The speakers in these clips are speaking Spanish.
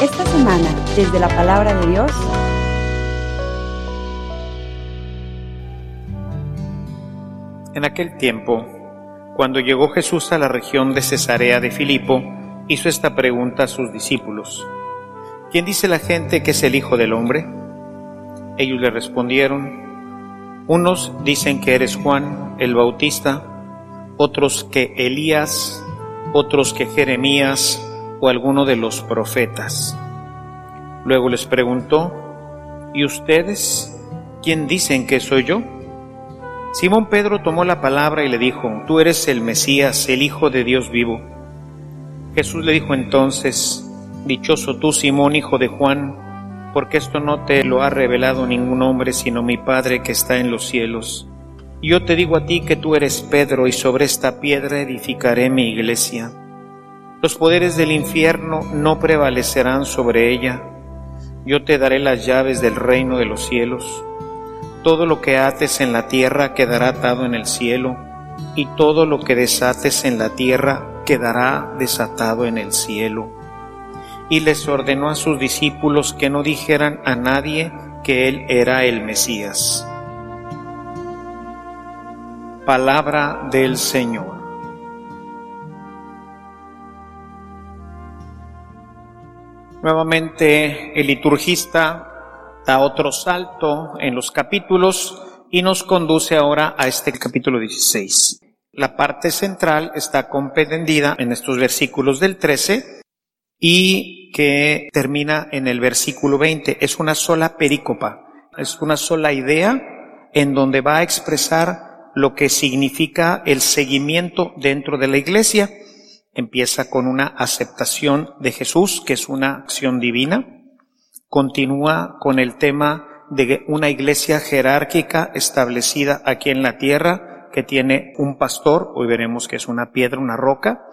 Esta semana, desde la palabra de Dios, En aquel tiempo, cuando llegó Jesús a la región de Cesarea de Filipo, hizo esta pregunta a sus discípulos. ¿Quién dice la gente que es el Hijo del Hombre? Ellos le respondieron, unos dicen que eres Juan el Bautista, otros que Elías, otros que Jeremías o alguno de los profetas. Luego les preguntó, ¿y ustedes quién dicen que soy yo? Simón Pedro tomó la palabra y le dijo, Tú eres el Mesías, el Hijo de Dios vivo. Jesús le dijo entonces, Dichoso tú, Simón, hijo de Juan, porque esto no te lo ha revelado ningún hombre, sino mi Padre que está en los cielos. Yo te digo a ti que tú eres Pedro, y sobre esta piedra edificaré mi iglesia. Los poderes del infierno no prevalecerán sobre ella. Yo te daré las llaves del reino de los cielos. Todo lo que ates en la tierra quedará atado en el cielo, y todo lo que desates en la tierra quedará desatado en el cielo. Y les ordenó a sus discípulos que no dijeran a nadie que él era el Mesías. Palabra del Señor. Nuevamente el liturgista da otro salto en los capítulos y nos conduce ahora a este capítulo 16. La parte central está comprendida en estos versículos del 13 y que termina en el versículo 20. Es una sola perícopa, es una sola idea en donde va a expresar lo que significa el seguimiento dentro de la iglesia. Empieza con una aceptación de Jesús, que es una acción divina continúa con el tema de una iglesia jerárquica establecida aquí en la tierra que tiene un pastor, hoy veremos que es una piedra, una roca,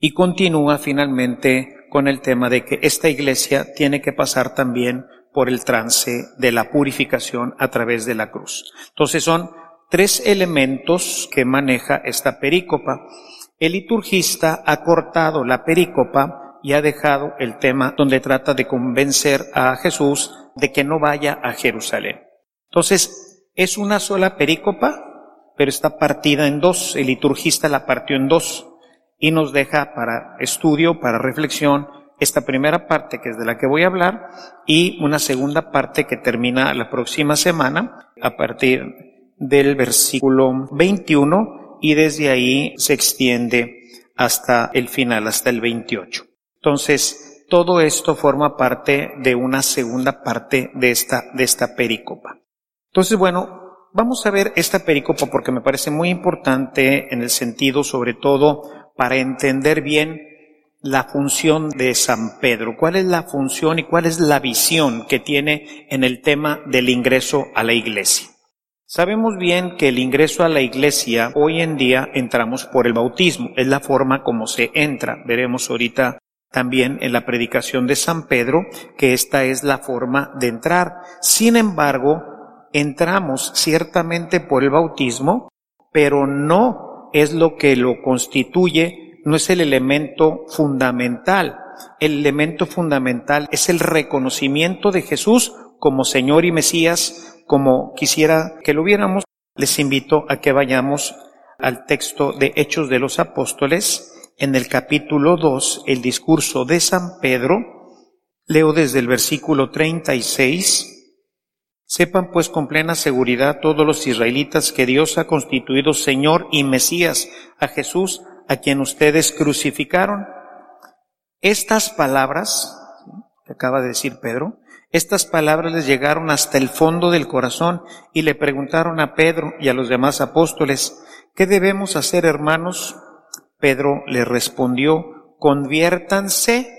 y continúa finalmente con el tema de que esta iglesia tiene que pasar también por el trance de la purificación a través de la cruz. Entonces son tres elementos que maneja esta perícopa. El liturgista ha cortado la perícopa y ha dejado el tema donde trata de convencer a Jesús de que no vaya a Jerusalén. Entonces, es una sola perícopa, pero está partida en dos. El liturgista la partió en dos y nos deja para estudio, para reflexión, esta primera parte que es de la que voy a hablar y una segunda parte que termina la próxima semana a partir del versículo 21 y desde ahí se extiende hasta el final, hasta el 28. Entonces, todo esto forma parte de una segunda parte de esta, de esta pericopa. Entonces, bueno, vamos a ver esta pericopa porque me parece muy importante en el sentido, sobre todo, para entender bien la función de San Pedro. ¿Cuál es la función y cuál es la visión que tiene en el tema del ingreso a la iglesia? Sabemos bien que el ingreso a la iglesia hoy en día entramos por el bautismo, es la forma como se entra. Veremos ahorita también en la predicación de San Pedro que esta es la forma de entrar. Sin embargo, entramos ciertamente por el bautismo, pero no es lo que lo constituye, no es el elemento fundamental. El elemento fundamental es el reconocimiento de Jesús como Señor y Mesías, como quisiera que lo viéramos. Les invito a que vayamos al texto de Hechos de los Apóstoles, en el capítulo 2 el discurso de San Pedro, leo desde el versículo 36, Sepan pues con plena seguridad todos los israelitas que Dios ha constituido Señor y Mesías a Jesús, a quien ustedes crucificaron. Estas palabras, que acaba de decir Pedro, estas palabras les llegaron hasta el fondo del corazón y le preguntaron a Pedro y a los demás apóstoles, ¿qué debemos hacer hermanos? Pedro le respondió, conviértanse,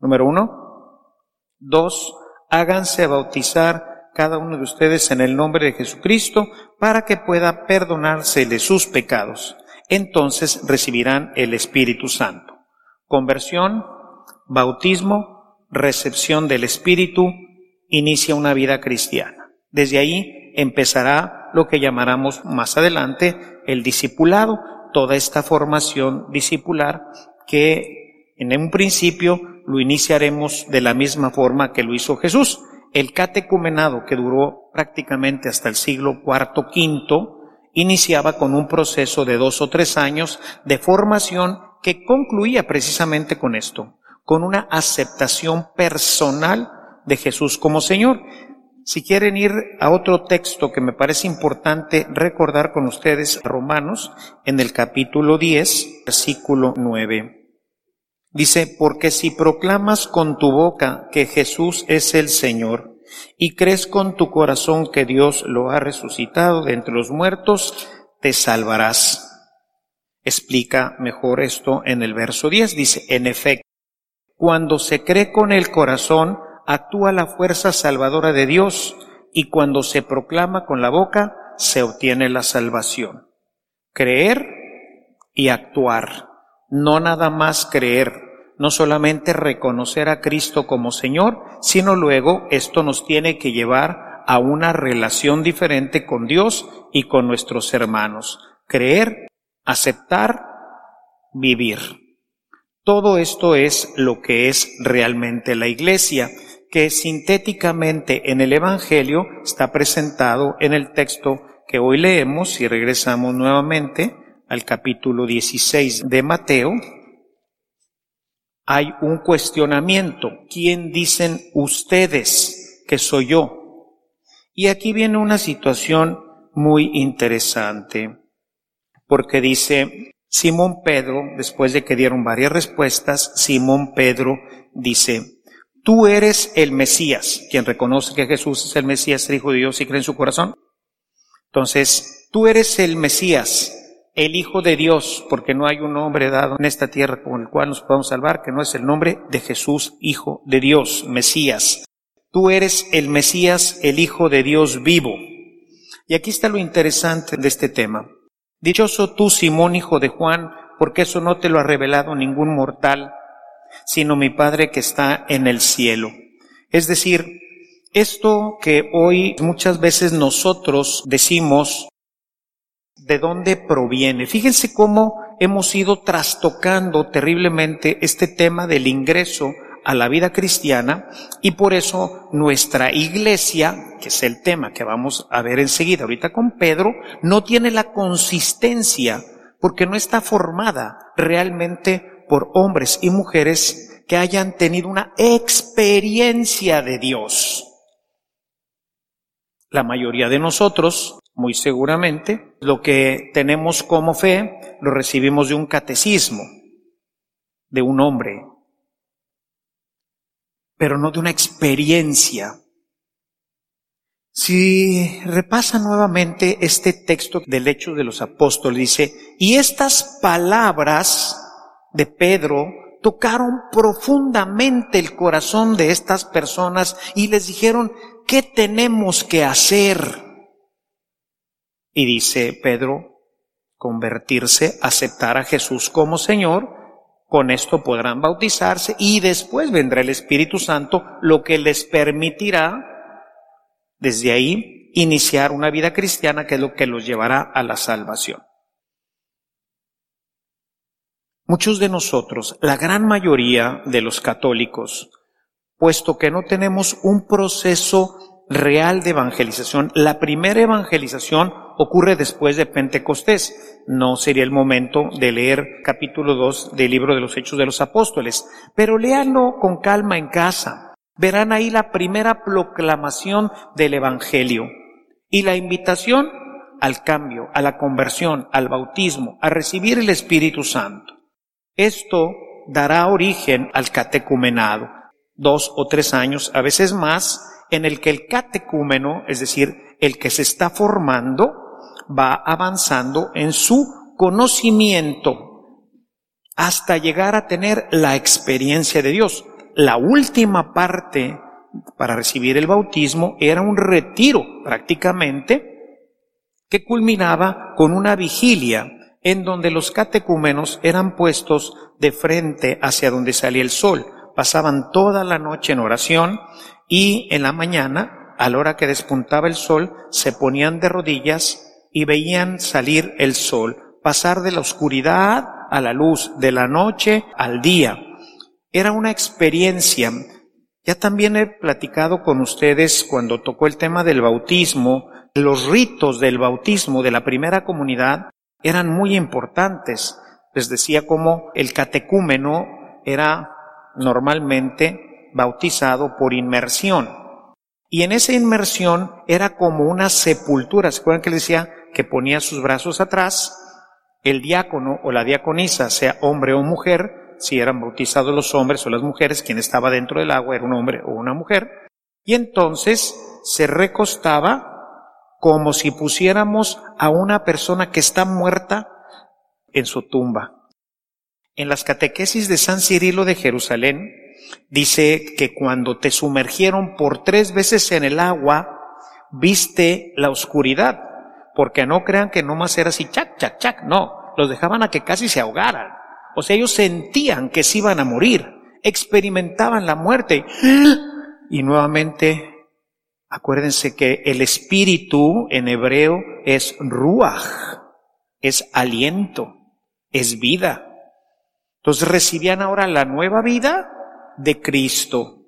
número uno. Dos, háganse bautizar cada uno de ustedes en el nombre de Jesucristo para que pueda perdonársele sus pecados. Entonces recibirán el Espíritu Santo. Conversión, bautismo, recepción del Espíritu, inicia una vida cristiana. Desde ahí empezará lo que llamaremos más adelante el discipulado, toda esta formación discipular que en un principio lo iniciaremos de la misma forma que lo hizo Jesús. El catecumenado, que duró prácticamente hasta el siglo IV, V, iniciaba con un proceso de dos o tres años de formación que concluía precisamente con esto, con una aceptación personal de Jesús como Señor. Si quieren ir a otro texto que me parece importante recordar con ustedes, Romanos, en el capítulo 10, versículo 9. Dice, porque si proclamas con tu boca que Jesús es el Señor y crees con tu corazón que Dios lo ha resucitado de entre los muertos, te salvarás. Explica mejor esto en el verso 10. Dice, en efecto, cuando se cree con el corazón, actúa la fuerza salvadora de Dios y cuando se proclama con la boca, se obtiene la salvación. Creer y actuar. No nada más creer, no solamente reconocer a Cristo como Señor, sino luego esto nos tiene que llevar a una relación diferente con Dios y con nuestros hermanos. Creer, aceptar, vivir. Todo esto es lo que es realmente la iglesia que sintéticamente en el Evangelio está presentado en el texto que hoy leemos y regresamos nuevamente al capítulo 16 de Mateo. Hay un cuestionamiento. ¿Quién dicen ustedes que soy yo? Y aquí viene una situación muy interesante, porque dice Simón Pedro, después de que dieron varias respuestas, Simón Pedro dice, tú eres el Mesías, quien reconoce que Jesús es el Mesías, el Hijo de Dios y cree en su corazón. Entonces, tú eres el Mesías, el Hijo de Dios, porque no hay un nombre dado en esta tierra con el cual nos podamos salvar, que no es el nombre de Jesús, Hijo de Dios, Mesías. Tú eres el Mesías, el Hijo de Dios vivo. Y aquí está lo interesante de este tema. Dichoso tú, Simón, hijo de Juan, porque eso no te lo ha revelado ningún mortal, sino mi Padre que está en el cielo. Es decir, esto que hoy muchas veces nosotros decimos, ¿de dónde proviene? Fíjense cómo hemos ido trastocando terriblemente este tema del ingreso a la vida cristiana y por eso nuestra iglesia, que es el tema que vamos a ver enseguida ahorita con Pedro, no tiene la consistencia porque no está formada realmente por hombres y mujeres que hayan tenido una experiencia de Dios. La mayoría de nosotros, muy seguramente, lo que tenemos como fe lo recibimos de un catecismo, de un hombre, pero no de una experiencia. Si repasa nuevamente este texto del hecho de los apóstoles, dice, y estas palabras de Pedro tocaron profundamente el corazón de estas personas y les dijeron, ¿qué tenemos que hacer? Y dice Pedro, convertirse, aceptar a Jesús como Señor, con esto podrán bautizarse y después vendrá el Espíritu Santo, lo que les permitirá desde ahí iniciar una vida cristiana que es lo que los llevará a la salvación. Muchos de nosotros, la gran mayoría de los católicos, puesto que no tenemos un proceso real de evangelización, la primera evangelización ocurre después de Pentecostés. No sería el momento de leer capítulo 2 del libro de los Hechos de los Apóstoles, pero léanlo con calma en casa. Verán ahí la primera proclamación del Evangelio y la invitación al cambio, a la conversión, al bautismo, a recibir el Espíritu Santo. Esto dará origen al catecumenado, dos o tres años, a veces más, en el que el catecúmeno, es decir, el que se está formando, va avanzando en su conocimiento hasta llegar a tener la experiencia de Dios. La última parte para recibir el bautismo era un retiro prácticamente que culminaba con una vigilia en donde los catecúmenos eran puestos de frente hacia donde salía el sol. Pasaban toda la noche en oración y en la mañana, a la hora que despuntaba el sol, se ponían de rodillas y veían salir el sol, pasar de la oscuridad a la luz, de la noche al día. Era una experiencia. Ya también he platicado con ustedes cuando tocó el tema del bautismo, los ritos del bautismo de la primera comunidad eran muy importantes. Les decía como el catecúmeno era normalmente bautizado por inmersión. Y en esa inmersión era como una sepultura. ¿Se acuerdan que le decía que ponía sus brazos atrás? El diácono o la diaconisa, sea hombre o mujer, si eran bautizados los hombres o las mujeres, quien estaba dentro del agua era un hombre o una mujer, y entonces se recostaba como si pusiéramos a una persona que está muerta en su tumba. En las catequesis de San Cirilo de Jerusalén dice que cuando te sumergieron por tres veces en el agua, viste la oscuridad, porque no crean que nomás era así, chac, chac, chac, no, los dejaban a que casi se ahogaran. O sea, ellos sentían que se iban a morir, experimentaban la muerte. Y nuevamente Acuérdense que el espíritu en hebreo es ruach, es aliento, es vida. Entonces recibían ahora la nueva vida de Cristo.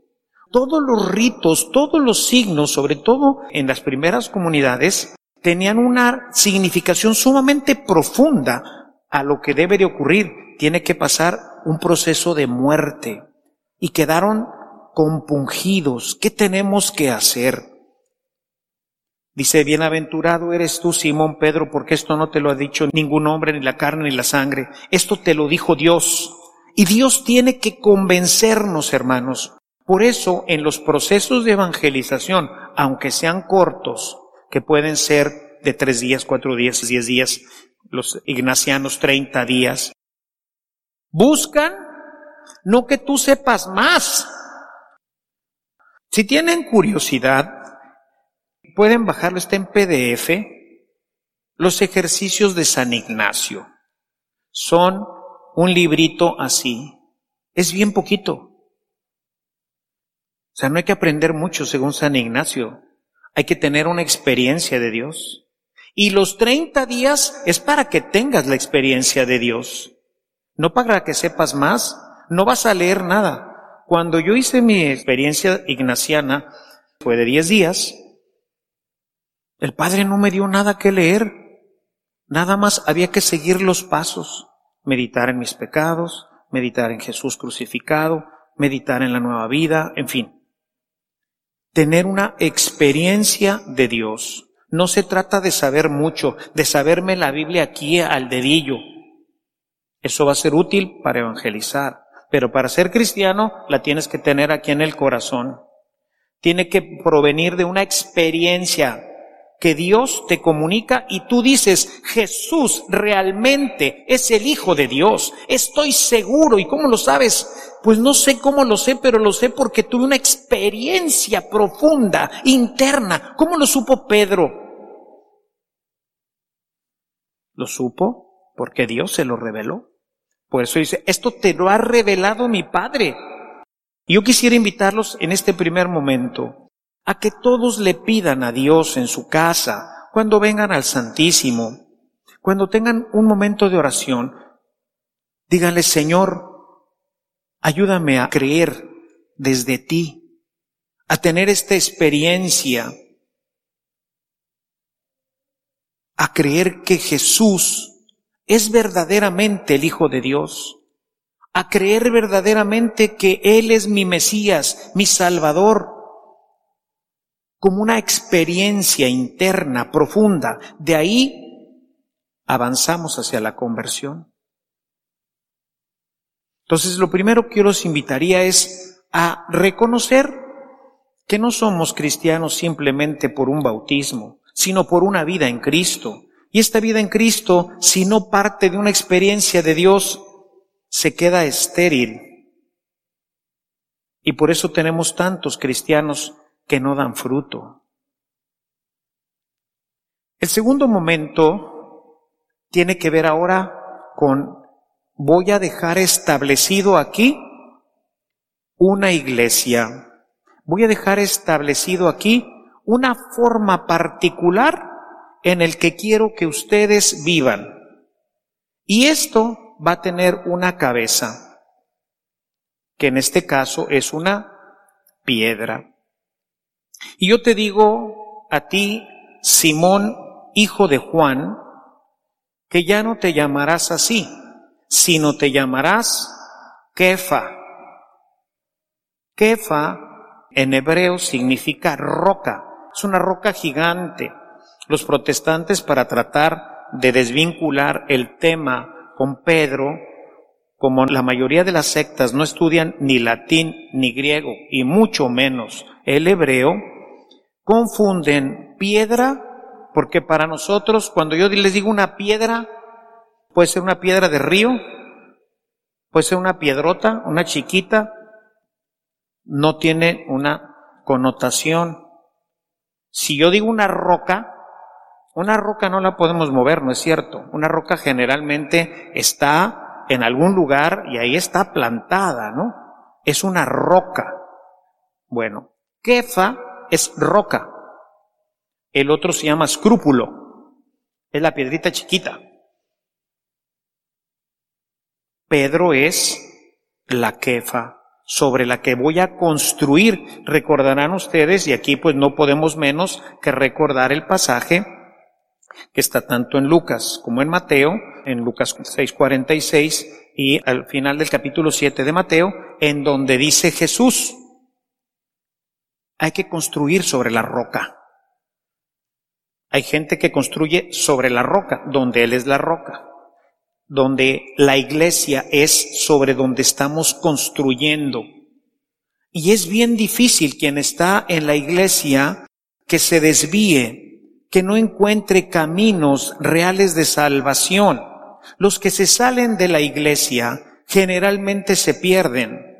Todos los ritos, todos los signos, sobre todo en las primeras comunidades, tenían una significación sumamente profunda a lo que debe de ocurrir. Tiene que pasar un proceso de muerte. Y quedaron compungidos. ¿Qué tenemos que hacer? Dice, bienaventurado eres tú, Simón Pedro, porque esto no te lo ha dicho ningún hombre, ni la carne, ni la sangre. Esto te lo dijo Dios. Y Dios tiene que convencernos, hermanos. Por eso, en los procesos de evangelización, aunque sean cortos, que pueden ser de tres días, cuatro días, diez días, los ignacianos treinta días, buscan no que tú sepas más. Si tienen curiosidad, pueden bajarlo, está en PDF, los ejercicios de San Ignacio. Son un librito así. Es bien poquito. O sea, no hay que aprender mucho según San Ignacio. Hay que tener una experiencia de Dios. Y los 30 días es para que tengas la experiencia de Dios. No para que sepas más. No vas a leer nada. Cuando yo hice mi experiencia ignaciana, fue de 10 días, el Padre no me dio nada que leer, nada más había que seguir los pasos, meditar en mis pecados, meditar en Jesús crucificado, meditar en la nueva vida, en fin. Tener una experiencia de Dios. No se trata de saber mucho, de saberme la Biblia aquí al dedillo. Eso va a ser útil para evangelizar, pero para ser cristiano la tienes que tener aquí en el corazón. Tiene que provenir de una experiencia que Dios te comunica y tú dices, Jesús realmente es el Hijo de Dios. Estoy seguro. ¿Y cómo lo sabes? Pues no sé cómo lo sé, pero lo sé porque tuve una experiencia profunda, interna. ¿Cómo lo supo Pedro? Lo supo porque Dios se lo reveló. Por eso dice, esto te lo ha revelado mi Padre. Yo quisiera invitarlos en este primer momento a que todos le pidan a Dios en su casa, cuando vengan al Santísimo, cuando tengan un momento de oración, díganle, Señor, ayúdame a creer desde ti, a tener esta experiencia, a creer que Jesús es verdaderamente el Hijo de Dios, a creer verdaderamente que Él es mi Mesías, mi Salvador, como una experiencia interna profunda. De ahí avanzamos hacia la conversión. Entonces, lo primero que yo los invitaría es a reconocer que no somos cristianos simplemente por un bautismo, sino por una vida en Cristo. Y esta vida en Cristo, si no parte de una experiencia de Dios, se queda estéril. Y por eso tenemos tantos cristianos que no dan fruto. El segundo momento tiene que ver ahora con voy a dejar establecido aquí una iglesia. Voy a dejar establecido aquí una forma particular en el que quiero que ustedes vivan. Y esto va a tener una cabeza, que en este caso es una piedra. Y yo te digo a ti, Simón, hijo de Juan, que ya no te llamarás así, sino te llamarás Kefa. Kefa en hebreo significa roca, es una roca gigante. Los protestantes para tratar de desvincular el tema con Pedro, como la mayoría de las sectas no estudian ni latín ni griego y mucho menos el hebreo, confunden piedra porque para nosotros cuando yo les digo una piedra, puede ser una piedra de río, puede ser una piedrota, una chiquita, no tiene una connotación. Si yo digo una roca, una roca no la podemos mover, ¿no es cierto? Una roca generalmente está en algún lugar y ahí está plantada, ¿no? Es una roca. Bueno, kefa es roca. El otro se llama escrúpulo. Es la piedrita chiquita. Pedro es la kefa sobre la que voy a construir. Recordarán ustedes, y aquí pues no podemos menos que recordar el pasaje que está tanto en Lucas como en Mateo, en Lucas 6:46 y al final del capítulo 7 de Mateo, en donde dice Jesús, hay que construir sobre la roca. Hay gente que construye sobre la roca, donde Él es la roca donde la iglesia es sobre donde estamos construyendo. Y es bien difícil quien está en la iglesia que se desvíe, que no encuentre caminos reales de salvación. Los que se salen de la iglesia generalmente se pierden.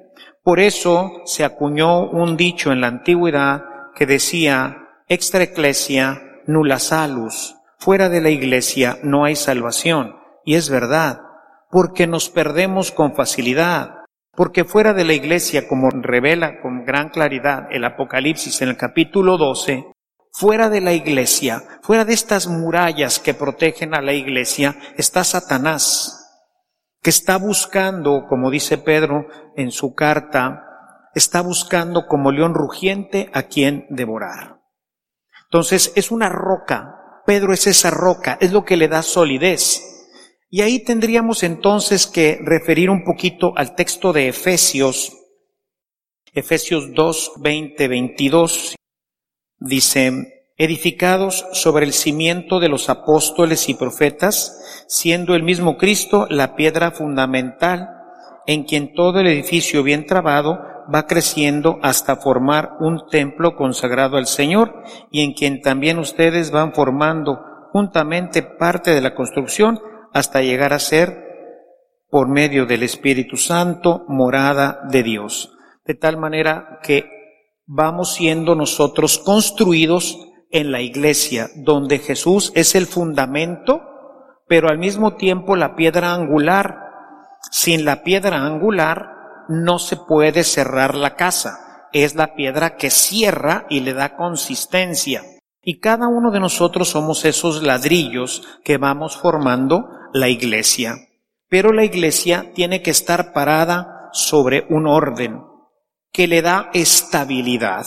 Por eso se acuñó un dicho en la antigüedad que decía, extra ecclesia nulla salus, fuera de la iglesia no hay salvación. Y es verdad, porque nos perdemos con facilidad, porque fuera de la iglesia, como revela con gran claridad el Apocalipsis en el capítulo 12, fuera de la iglesia, fuera de estas murallas que protegen a la iglesia, está Satanás, que está buscando, como dice Pedro en su carta, está buscando como león rugiente a quien devorar. Entonces es una roca, Pedro es esa roca, es lo que le da solidez. Y ahí tendríamos entonces que referir un poquito al texto de Efesios, Efesios 2, 20, 22. Dice, edificados sobre el cimiento de los apóstoles y profetas, siendo el mismo Cristo la piedra fundamental, en quien todo el edificio bien trabado va creciendo hasta formar un templo consagrado al Señor, y en quien también ustedes van formando juntamente parte de la construcción hasta llegar a ser, por medio del Espíritu Santo, morada de Dios. De tal manera que vamos siendo nosotros construidos en la iglesia, donde Jesús es el fundamento, pero al mismo tiempo la piedra angular. Sin la piedra angular no se puede cerrar la casa. Es la piedra que cierra y le da consistencia. Y cada uno de nosotros somos esos ladrillos que vamos formando la iglesia. Pero la iglesia tiene que estar parada sobre un orden que le da estabilidad.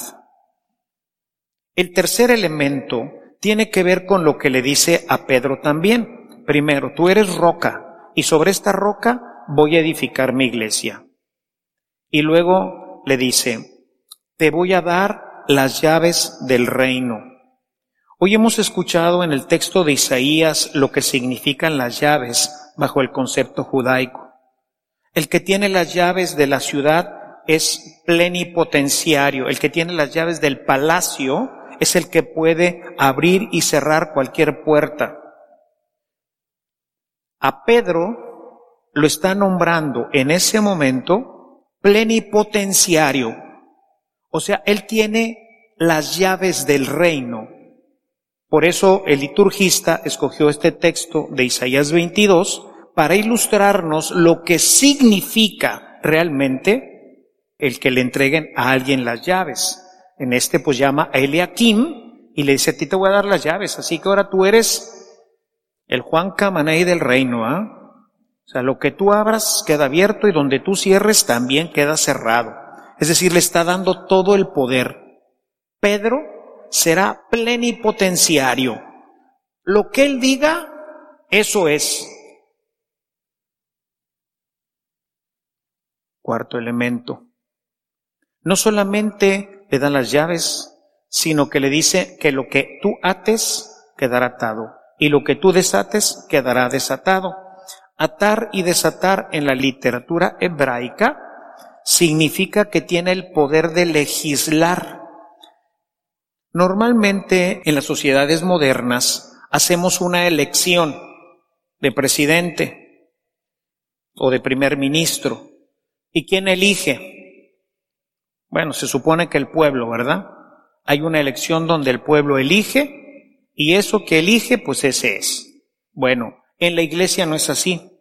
El tercer elemento tiene que ver con lo que le dice a Pedro también. Primero, tú eres roca y sobre esta roca voy a edificar mi iglesia. Y luego le dice, te voy a dar las llaves del reino. Hoy hemos escuchado en el texto de Isaías lo que significan las llaves bajo el concepto judaico. El que tiene las llaves de la ciudad es plenipotenciario. El que tiene las llaves del palacio es el que puede abrir y cerrar cualquier puerta. A Pedro lo está nombrando en ese momento plenipotenciario. O sea, él tiene las llaves del reino. Por eso el liturgista escogió este texto de Isaías 22 para ilustrarnos lo que significa realmente el que le entreguen a alguien las llaves. En este pues llama a Eliakim y le dice, a ti te voy a dar las llaves, así que ahora tú eres el Juan Camaney del reino, ¿ah? O sea, lo que tú abras queda abierto y donde tú cierres también queda cerrado. Es decir, le está dando todo el poder. Pedro será plenipotenciario. Lo que él diga, eso es. Cuarto elemento. No solamente le dan las llaves, sino que le dice que lo que tú ates quedará atado y lo que tú desates quedará desatado. Atar y desatar en la literatura hebraica significa que tiene el poder de legislar. Normalmente en las sociedades modernas hacemos una elección de presidente o de primer ministro. ¿Y quién elige? Bueno, se supone que el pueblo, ¿verdad? Hay una elección donde el pueblo elige y eso que elige, pues ese es. Bueno, en la iglesia no es así.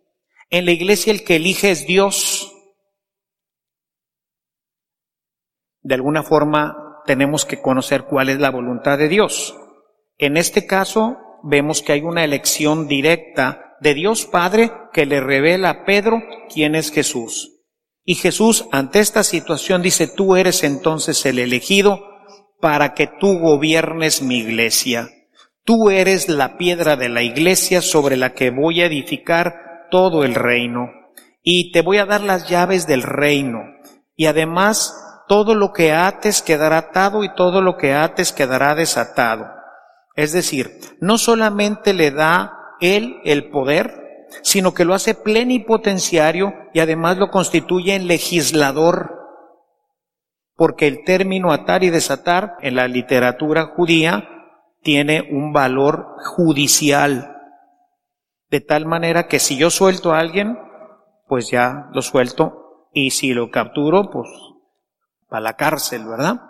En la iglesia el que elige es Dios. De alguna forma tenemos que conocer cuál es la voluntad de Dios. En este caso vemos que hay una elección directa de Dios Padre que le revela a Pedro quién es Jesús. Y Jesús ante esta situación dice, tú eres entonces el elegido para que tú gobiernes mi iglesia. Tú eres la piedra de la iglesia sobre la que voy a edificar todo el reino. Y te voy a dar las llaves del reino. Y además, todo lo que ates quedará atado y todo lo que ates quedará desatado. Es decir, no solamente le da él el poder, sino que lo hace plenipotenciario y además lo constituye en legislador. Porque el término atar y desatar en la literatura judía tiene un valor judicial. De tal manera que si yo suelto a alguien, pues ya lo suelto. Y si lo capturo, pues para la cárcel, ¿verdad?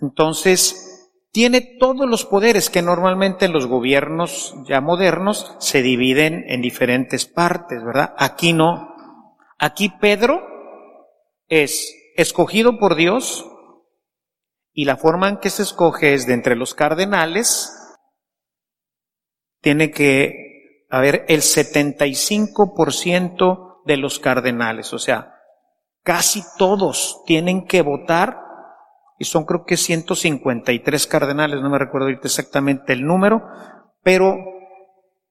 Entonces, tiene todos los poderes que normalmente en los gobiernos ya modernos se dividen en diferentes partes, ¿verdad? Aquí no. Aquí Pedro es escogido por Dios y la forma en que se escoge es de entre los cardenales, tiene que a ver, el 75% de los cardenales, o sea, casi todos tienen que votar, y son creo que 153 cardenales, no me recuerdo exactamente el número, pero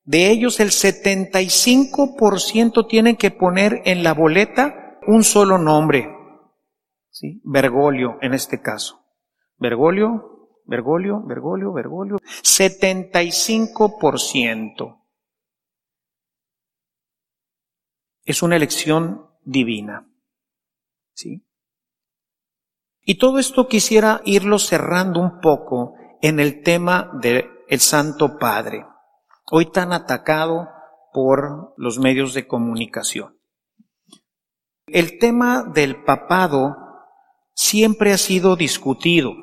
de ellos el 75% tienen que poner en la boleta un solo nombre, ¿sí? Bergoglio en este caso. Bergoglio, Bergoglio, Bergoglio, Bergoglio, 75%. es una elección divina. ¿Sí? Y todo esto quisiera irlo cerrando un poco en el tema del Santo Padre, hoy tan atacado por los medios de comunicación. El tema del papado siempre ha sido discutido.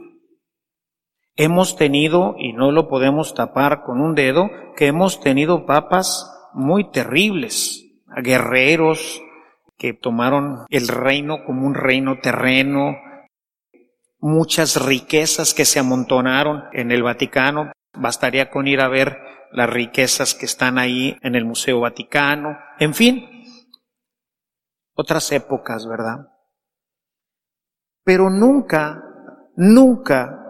Hemos tenido, y no lo podemos tapar con un dedo, que hemos tenido papas muy terribles, guerreros que tomaron el reino como un reino terreno, muchas riquezas que se amontonaron en el Vaticano. Bastaría con ir a ver las riquezas que están ahí en el Museo Vaticano. En fin, otras épocas, ¿verdad? Pero nunca, nunca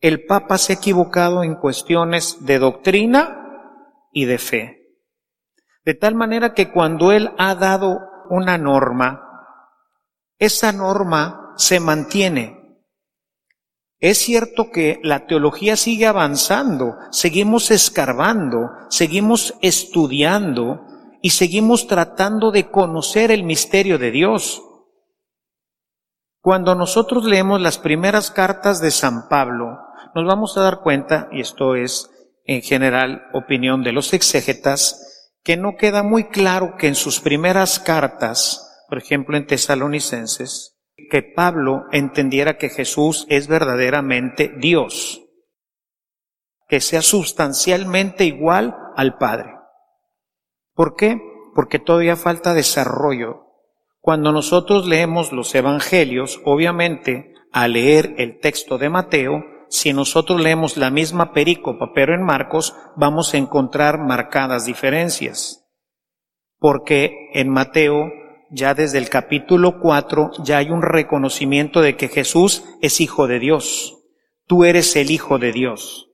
el Papa se ha equivocado en cuestiones de doctrina y de fe. De tal manera que cuando Él ha dado una norma, esa norma se mantiene. Es cierto que la teología sigue avanzando, seguimos escarbando, seguimos estudiando y seguimos tratando de conocer el misterio de Dios. Cuando nosotros leemos las primeras cartas de San Pablo, nos vamos a dar cuenta, y esto es en general opinión de los exégetas, que no queda muy claro que en sus primeras cartas, por ejemplo en Tesalonicenses, que Pablo entendiera que Jesús es verdaderamente Dios, que sea sustancialmente igual al Padre. ¿Por qué? Porque todavía falta desarrollo. Cuando nosotros leemos los Evangelios, obviamente, al leer el texto de Mateo, si nosotros leemos la misma perícopa, pero en Marcos, vamos a encontrar marcadas diferencias. porque en Mateo, ya desde el capítulo 4, ya hay un reconocimiento de que Jesús es hijo de Dios. Tú eres el hijo de Dios.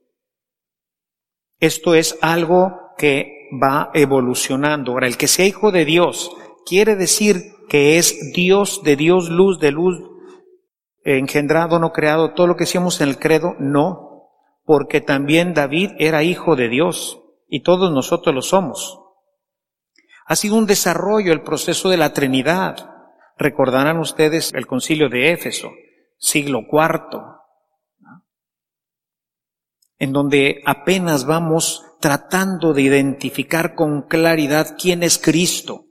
Esto es algo que va evolucionando. Ahora, el que sea hijo de Dios quiere decir que es Dios de Dios, luz de luz, engendrado, no creado, todo lo que decíamos en el credo, no, porque también David era hijo de Dios y todos nosotros lo somos. Ha sido un desarrollo el proceso de la Trinidad. Recordarán ustedes el concilio de Éfeso, siglo IV, en donde apenas vamos tratando de identificar con claridad quién es Cristo. O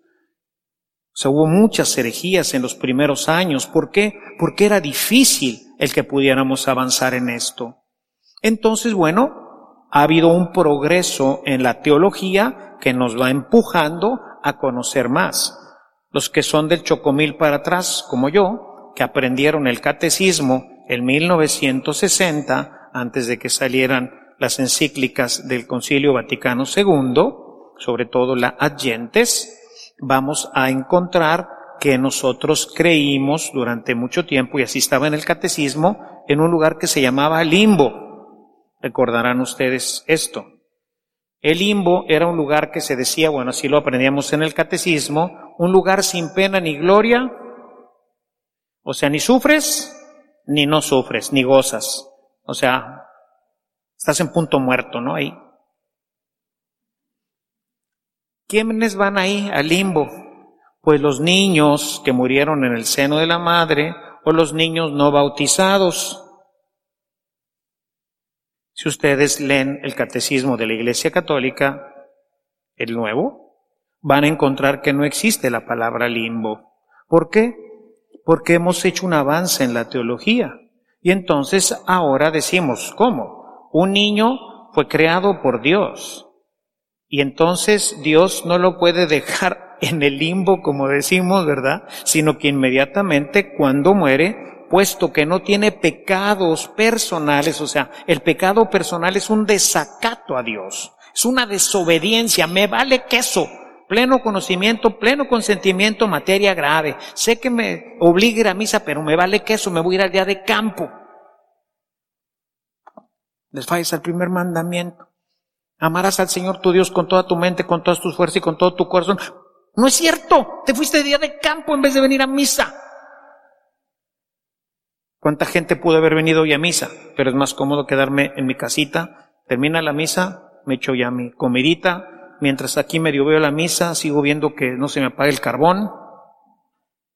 sea, hubo muchas herejías en los primeros años. ¿Por qué? Porque era difícil el que pudiéramos avanzar en esto. Entonces, bueno, ha habido un progreso en la teología que nos va empujando a conocer más. Los que son del Chocomil para atrás, como yo, que aprendieron el catecismo en 1960, antes de que salieran las encíclicas del Concilio Vaticano II, sobre todo la Adyentes, vamos a encontrar que nosotros creímos durante mucho tiempo, y así estaba en el catecismo, en un lugar que se llamaba limbo. Recordarán ustedes esto. El limbo era un lugar que se decía, bueno, así lo aprendíamos en el catecismo, un lugar sin pena ni gloria, o sea, ni sufres, ni no sufres, ni gozas. O sea, estás en punto muerto, ¿no? Ahí. ¿Quiénes van ahí al limbo? Pues los niños que murieron en el seno de la madre o los niños no bautizados. Si ustedes leen el catecismo de la Iglesia Católica, el nuevo, van a encontrar que no existe la palabra limbo. ¿Por qué? Porque hemos hecho un avance en la teología. Y entonces ahora decimos, ¿cómo? Un niño fue creado por Dios. Y entonces Dios no lo puede dejar en el limbo, como decimos, ¿verdad? Sino que inmediatamente cuando muere, puesto que no tiene pecados personales, o sea, el pecado personal es un desacato a Dios, es una desobediencia, me vale queso, pleno conocimiento, pleno consentimiento, materia grave. Sé que me obliga a misa, pero me vale que eso, me voy a ir al día de campo. Les falles al primer mandamiento. Amarás al Señor tu Dios con toda tu mente, con todas tus fuerzas y con todo tu corazón. No es cierto, te fuiste día de campo en vez de venir a misa. ¿Cuánta gente pudo haber venido hoy a misa? Pero es más cómodo quedarme en mi casita, termina la misa, me echo ya mi comidita, mientras aquí medio veo la misa, sigo viendo que no se me apague el carbón.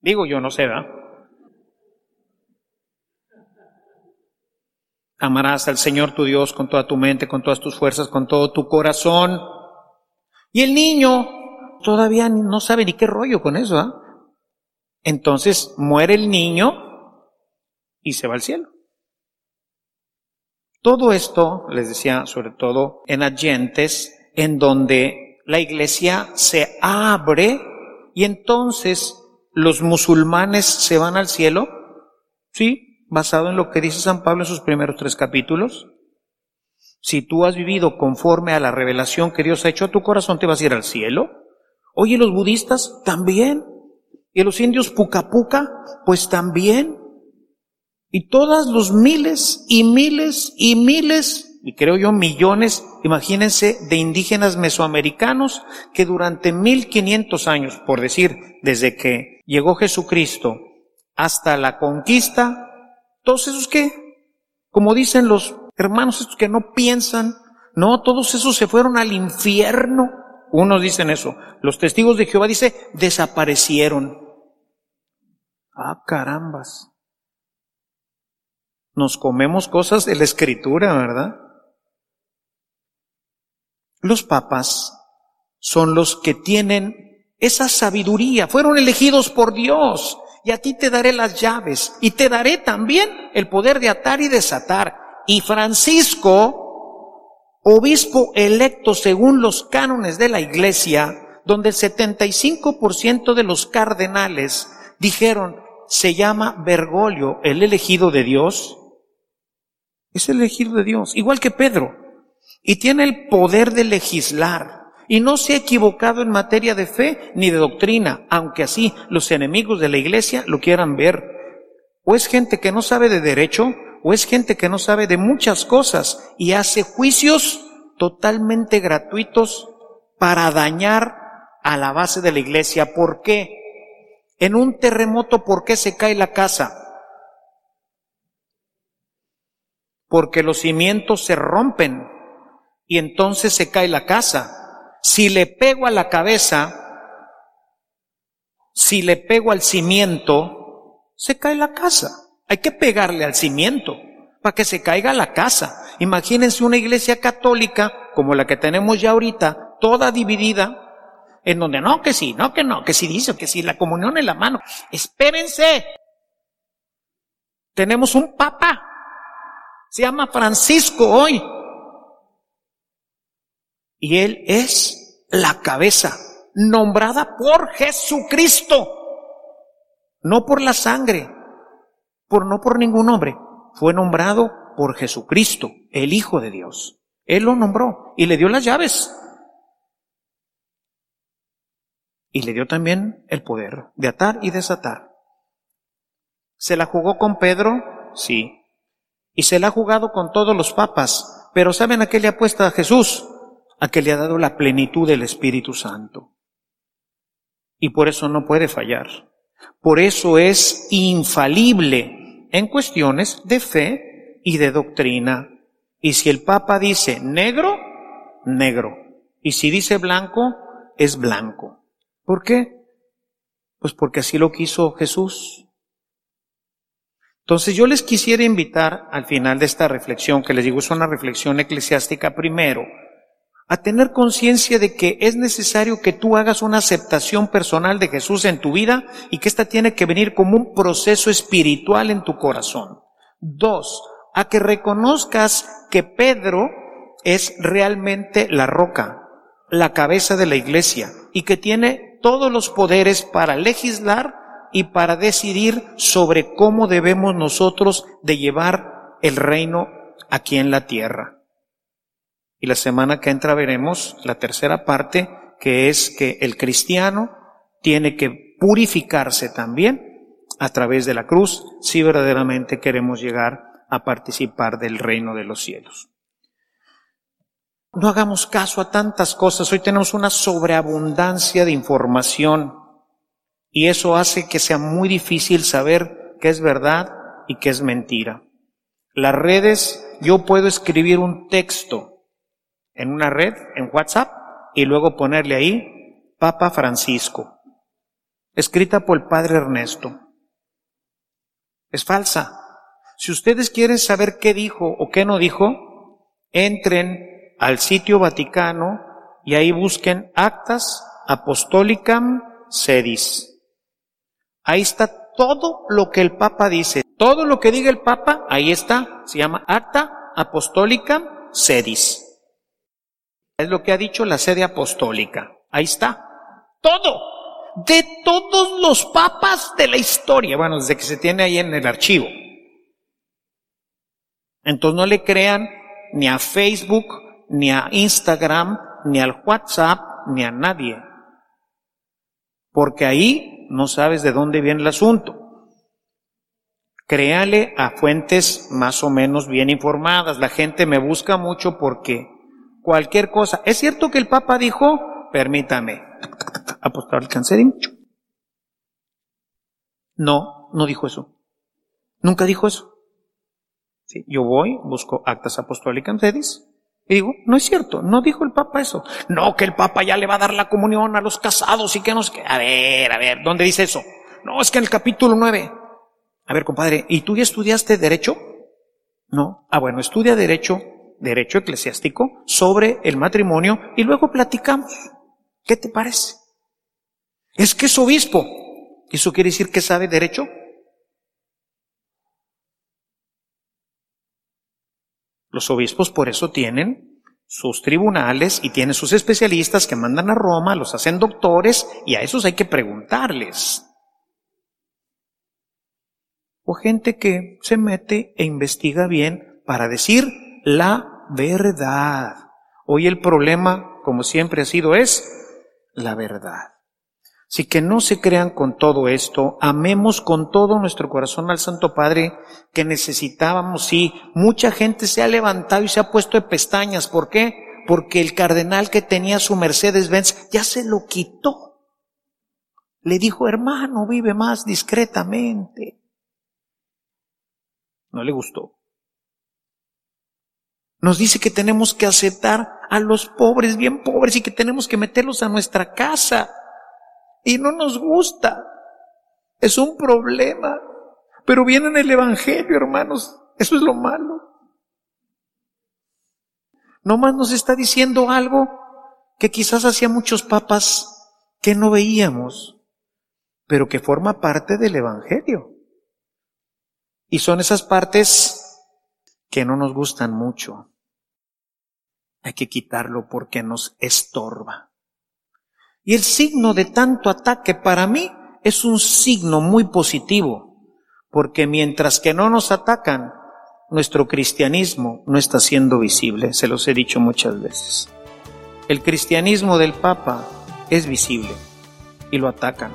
Digo yo, no sé, ¿verdad? Amarás al Señor tu Dios con toda tu mente, con todas tus fuerzas, con todo tu corazón. Y el niño todavía no sabe ni qué rollo con eso, ¿ah? Entonces muere el niño y se va al cielo. Todo esto, les decía, sobre todo en Allentes, en donde la iglesia se abre y entonces los musulmanes se van al cielo, ¿sí? Basado en lo que dice San Pablo en sus primeros tres capítulos. Si tú has vivido conforme a la revelación que Dios ha hecho a tu corazón, te vas a ir al cielo. Oye, los budistas también. Y los indios puca puca, pues también. Y todas los miles y miles y miles y creo yo millones, imagínense, de indígenas mesoamericanos que durante 1500 años, por decir, desde que llegó Jesucristo hasta la conquista, todos esos que, como dicen los hermanos estos que no piensan, no, todos esos se fueron al infierno. Unos dicen eso. Los testigos de Jehová dice, desaparecieron. Ah, carambas. Nos comemos cosas de la escritura, ¿verdad? Los papas son los que tienen esa sabiduría, fueron elegidos por Dios y a ti te daré las llaves y te daré también el poder de atar y desatar. Y Francisco, obispo electo según los cánones de la iglesia, donde el 75% de los cardenales dijeron, se llama Bergoglio, el elegido de Dios, es el elegido de Dios, igual que Pedro y tiene el poder de legislar. Y no se ha equivocado en materia de fe ni de doctrina, aunque así los enemigos de la iglesia lo quieran ver. O es gente que no sabe de derecho, o es gente que no sabe de muchas cosas y hace juicios totalmente gratuitos para dañar a la base de la iglesia. ¿Por qué? En un terremoto, ¿por qué se cae la casa? Porque los cimientos se rompen y entonces se cae la casa. Si le pego a la cabeza, si le pego al cimiento, se cae la casa. Hay que pegarle al cimiento para que se caiga la casa. Imagínense una iglesia católica como la que tenemos ya ahorita, toda dividida, en donde no, que sí, no, que no, que sí dice, que sí, la comunión en la mano. Espérense. Tenemos un papa. Se llama Francisco hoy. Y Él es la cabeza, nombrada por Jesucristo, no por la sangre, por no por ningún hombre. Fue nombrado por Jesucristo, el Hijo de Dios. Él lo nombró y le dio las llaves. Y le dio también el poder de atar y desatar. ¿Se la jugó con Pedro? Sí. Y se la ha jugado con todos los papas. Pero ¿saben a qué le apuesta a Jesús? a que le ha dado la plenitud del Espíritu Santo. Y por eso no puede fallar. Por eso es infalible en cuestiones de fe y de doctrina. Y si el Papa dice negro, negro. Y si dice blanco, es blanco. ¿Por qué? Pues porque así lo quiso Jesús. Entonces yo les quisiera invitar al final de esta reflexión, que les digo es una reflexión eclesiástica primero, a tener conciencia de que es necesario que tú hagas una aceptación personal de Jesús en tu vida y que esta tiene que venir como un proceso espiritual en tu corazón. Dos, a que reconozcas que Pedro es realmente la roca, la cabeza de la iglesia y que tiene todos los poderes para legislar y para decidir sobre cómo debemos nosotros de llevar el reino aquí en la tierra. Y la semana que entra veremos la tercera parte, que es que el cristiano tiene que purificarse también a través de la cruz si verdaderamente queremos llegar a participar del reino de los cielos. No hagamos caso a tantas cosas. Hoy tenemos una sobreabundancia de información y eso hace que sea muy difícil saber qué es verdad y qué es mentira. Las redes, yo puedo escribir un texto en una red, en WhatsApp, y luego ponerle ahí Papa Francisco, escrita por el Padre Ernesto. Es falsa. Si ustedes quieren saber qué dijo o qué no dijo, entren al sitio Vaticano y ahí busquen Actas Apostolicam Sedis. Ahí está todo lo que el Papa dice. Todo lo que diga el Papa, ahí está. Se llama Acta Apostolicam Sedis. Es lo que ha dicho la sede apostólica. Ahí está. Todo. De todos los papas de la historia. Bueno, desde que se tiene ahí en el archivo. Entonces no le crean ni a Facebook, ni a Instagram, ni al WhatsApp, ni a nadie. Porque ahí no sabes de dónde viene el asunto. Créale a fuentes más o menos bien informadas. La gente me busca mucho porque cualquier cosa. ¿Es cierto que el Papa dijo, permítame, apostar al cáncer? No, no dijo eso. Nunca dijo eso. Yo voy, busco actas apostólicas y digo, no es cierto, no dijo el Papa eso. No, que el Papa ya le va a dar la comunión a los casados y que nos... A ver, a ver, ¿dónde dice eso? No, es que en el capítulo 9. A ver, compadre, ¿y tú ya estudiaste derecho? No. Ah, bueno, estudia derecho derecho eclesiástico sobre el matrimonio y luego platicamos. ¿Qué te parece? Es que es obispo. ¿Eso quiere decir que sabe derecho? Los obispos por eso tienen sus tribunales y tienen sus especialistas que mandan a Roma, los hacen doctores y a esos hay que preguntarles. O gente que se mete e investiga bien para decir la verdad. Hoy el problema como siempre ha sido, es la verdad. Así que no se crean con todo esto, amemos con todo nuestro corazón al Santo Padre que necesitábamos. Sí, mucha gente se ha levantado y se ha puesto de pestañas. ¿Por qué? Porque el cardenal que tenía su Mercedes-Benz ya se lo quitó. Le dijo, hermano, vive más discretamente. No le gustó. Nos dice que tenemos que aceptar a los pobres, bien pobres, y que tenemos que meterlos a nuestra casa y no nos gusta. Es un problema. Pero viene en el Evangelio, hermanos. Eso es lo malo. Nomás nos está diciendo algo que quizás hacía muchos papas que no veíamos, pero que forma parte del Evangelio. Y son esas partes que no nos gustan mucho. Hay que quitarlo porque nos estorba. Y el signo de tanto ataque para mí es un signo muy positivo, porque mientras que no nos atacan, nuestro cristianismo no está siendo visible, se los he dicho muchas veces. El cristianismo del Papa es visible y lo atacan.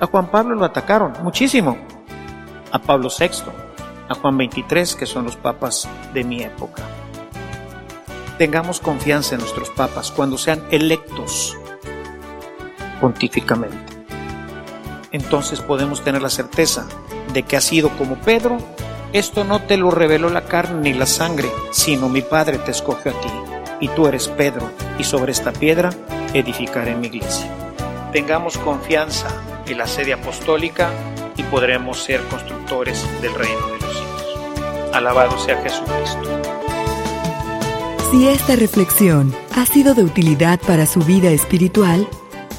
A Juan Pablo lo atacaron muchísimo, a Pablo VI, a Juan XXIII, que son los papas de mi época. Tengamos confianza en nuestros papas cuando sean electos pontíficamente. Entonces podemos tener la certeza de que ha sido como Pedro, esto no te lo reveló la carne ni la sangre, sino mi Padre te escoge a ti, y tú eres Pedro, y sobre esta piedra edificaré mi iglesia. Tengamos confianza en la sede apostólica y podremos ser constructores del reino de los cielos. Alabado sea Jesucristo. Si esta reflexión ha sido de utilidad para su vida espiritual,